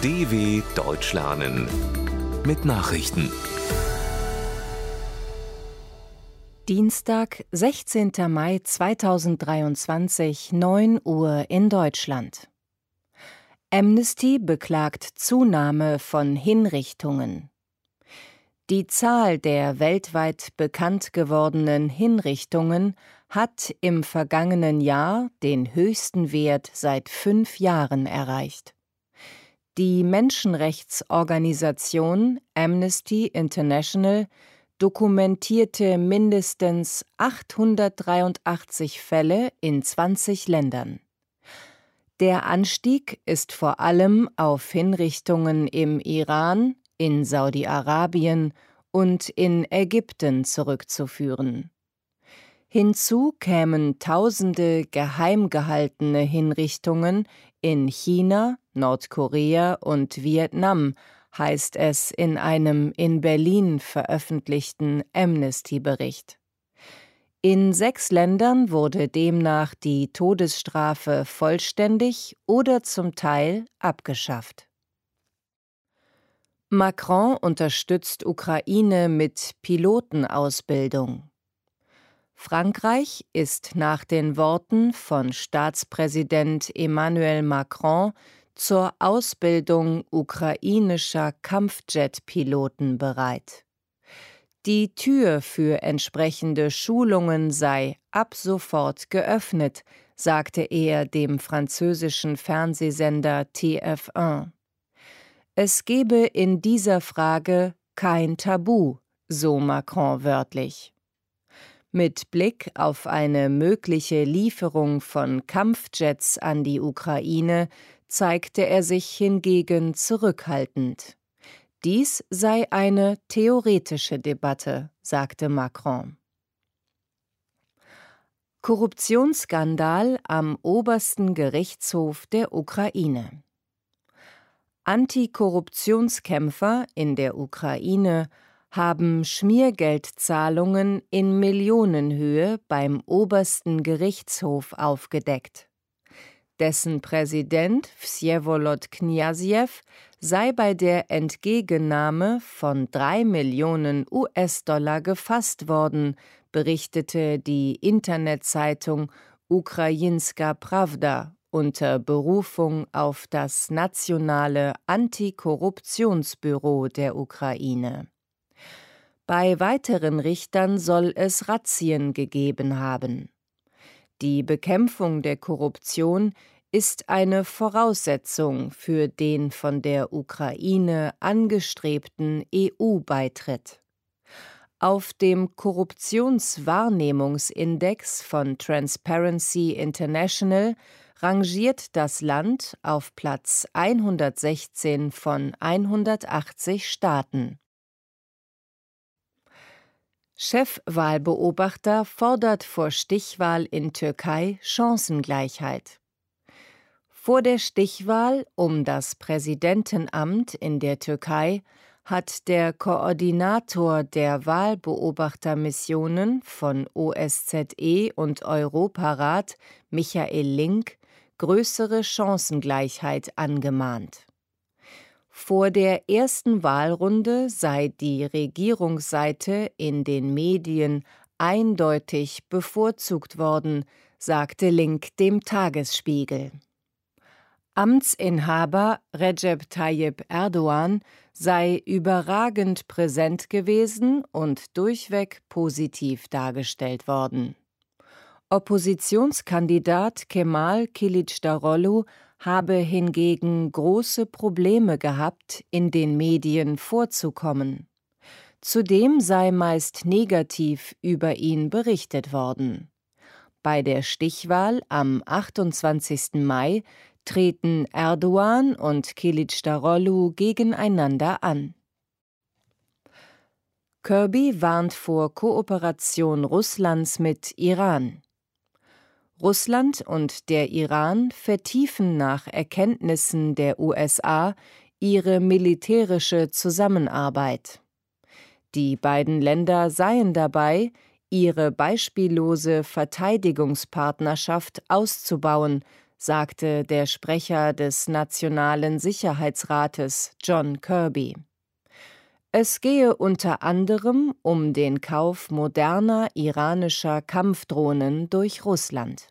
DW Deutsch lernen mit Nachrichten. Dienstag, 16. Mai 2023, 9 Uhr in Deutschland. Amnesty beklagt Zunahme von Hinrichtungen. Die Zahl der weltweit bekannt gewordenen Hinrichtungen hat im vergangenen Jahr den höchsten Wert seit fünf Jahren erreicht. Die Menschenrechtsorganisation Amnesty International dokumentierte mindestens 883 Fälle in 20 Ländern. Der Anstieg ist vor allem auf Hinrichtungen im Iran, in Saudi-Arabien und in Ägypten zurückzuführen. Hinzu kämen tausende geheim gehaltene Hinrichtungen in China, Nordkorea und Vietnam, heißt es in einem in Berlin veröffentlichten Amnesty-Bericht. In sechs Ländern wurde demnach die Todesstrafe vollständig oder zum Teil abgeschafft. Macron unterstützt Ukraine mit Pilotenausbildung. Frankreich ist nach den Worten von Staatspräsident Emmanuel Macron zur Ausbildung ukrainischer Kampfjet-Piloten bereit. Die Tür für entsprechende Schulungen sei ab sofort geöffnet, sagte er dem französischen Fernsehsender TF1. Es gebe in dieser Frage kein Tabu, so Macron wörtlich. Mit Blick auf eine mögliche Lieferung von Kampfjets an die Ukraine zeigte er sich hingegen zurückhaltend. Dies sei eine theoretische Debatte, sagte Macron. Korruptionsskandal am obersten Gerichtshof der Ukraine. Antikorruptionskämpfer in der Ukraine haben Schmiergeldzahlungen in Millionenhöhe beim obersten Gerichtshof aufgedeckt. Dessen Präsident Wsjewolod Kniasjew sei bei der Entgegennahme von drei Millionen US-Dollar gefasst worden, berichtete die Internetzeitung Ukrajinska Pravda unter Berufung auf das Nationale Antikorruptionsbüro der Ukraine. Bei weiteren Richtern soll es Razzien gegeben haben. Die Bekämpfung der Korruption ist eine Voraussetzung für den von der Ukraine angestrebten EU-Beitritt. Auf dem Korruptionswahrnehmungsindex von Transparency International rangiert das Land auf Platz 116 von 180 Staaten. Chefwahlbeobachter fordert vor Stichwahl in Türkei Chancengleichheit. Vor der Stichwahl um das Präsidentenamt in der Türkei hat der Koordinator der Wahlbeobachtermissionen von OSZE und Europarat, Michael Link, größere Chancengleichheit angemahnt. Vor der ersten Wahlrunde sei die Regierungsseite in den Medien eindeutig bevorzugt worden, sagte Link dem Tagesspiegel. Amtsinhaber Recep Tayyip Erdogan sei überragend präsent gewesen und durchweg positiv dargestellt worden. Oppositionskandidat Kemal Kilicdaroglu habe hingegen große Probleme gehabt, in den Medien vorzukommen. Zudem sei meist negativ über ihn berichtet worden. Bei der Stichwahl am 28. Mai treten Erdogan und Kilicdaroglu gegeneinander an. Kirby warnt vor Kooperation Russlands mit Iran. Russland und der Iran vertiefen nach Erkenntnissen der USA ihre militärische Zusammenarbeit. Die beiden Länder seien dabei, ihre beispiellose Verteidigungspartnerschaft auszubauen, sagte der Sprecher des Nationalen Sicherheitsrates John Kirby. Es gehe unter anderem um den Kauf moderner iranischer Kampfdrohnen durch Russland.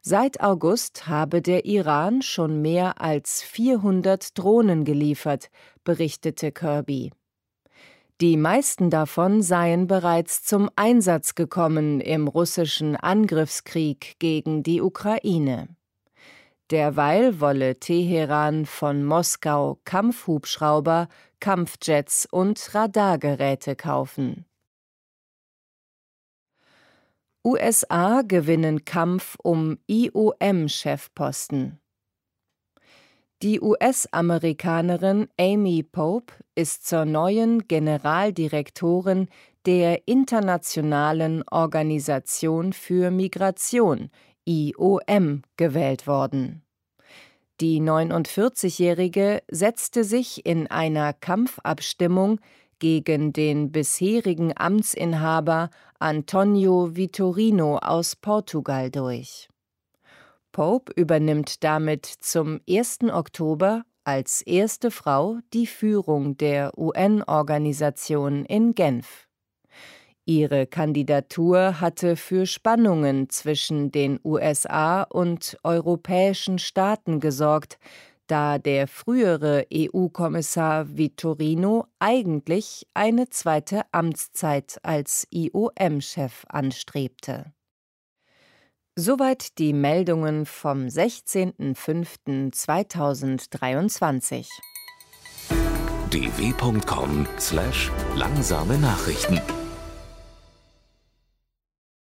Seit August habe der Iran schon mehr als 400 Drohnen geliefert, berichtete Kirby. Die meisten davon seien bereits zum Einsatz gekommen im russischen Angriffskrieg gegen die Ukraine. Derweil wolle Teheran von Moskau Kampfhubschrauber, Kampfjets und Radargeräte kaufen. USA gewinnen Kampf um IOM-Chefposten. Die US-Amerikanerin Amy Pope ist zur neuen Generaldirektorin der Internationalen Organisation für Migration IOM gewählt worden. Die 49-Jährige setzte sich in einer Kampfabstimmung gegen den bisherigen Amtsinhaber Antonio Vitorino aus Portugal durch. Pope übernimmt damit zum 1. Oktober als erste Frau die Führung der UN-Organisation in Genf. Ihre Kandidatur hatte für Spannungen zwischen den USA und europäischen Staaten gesorgt, da der frühere EU-Kommissar Vitorino eigentlich eine zweite Amtszeit als IOM-Chef anstrebte. Soweit die Meldungen vom 16.05.2023. dw.com/langsame Nachrichten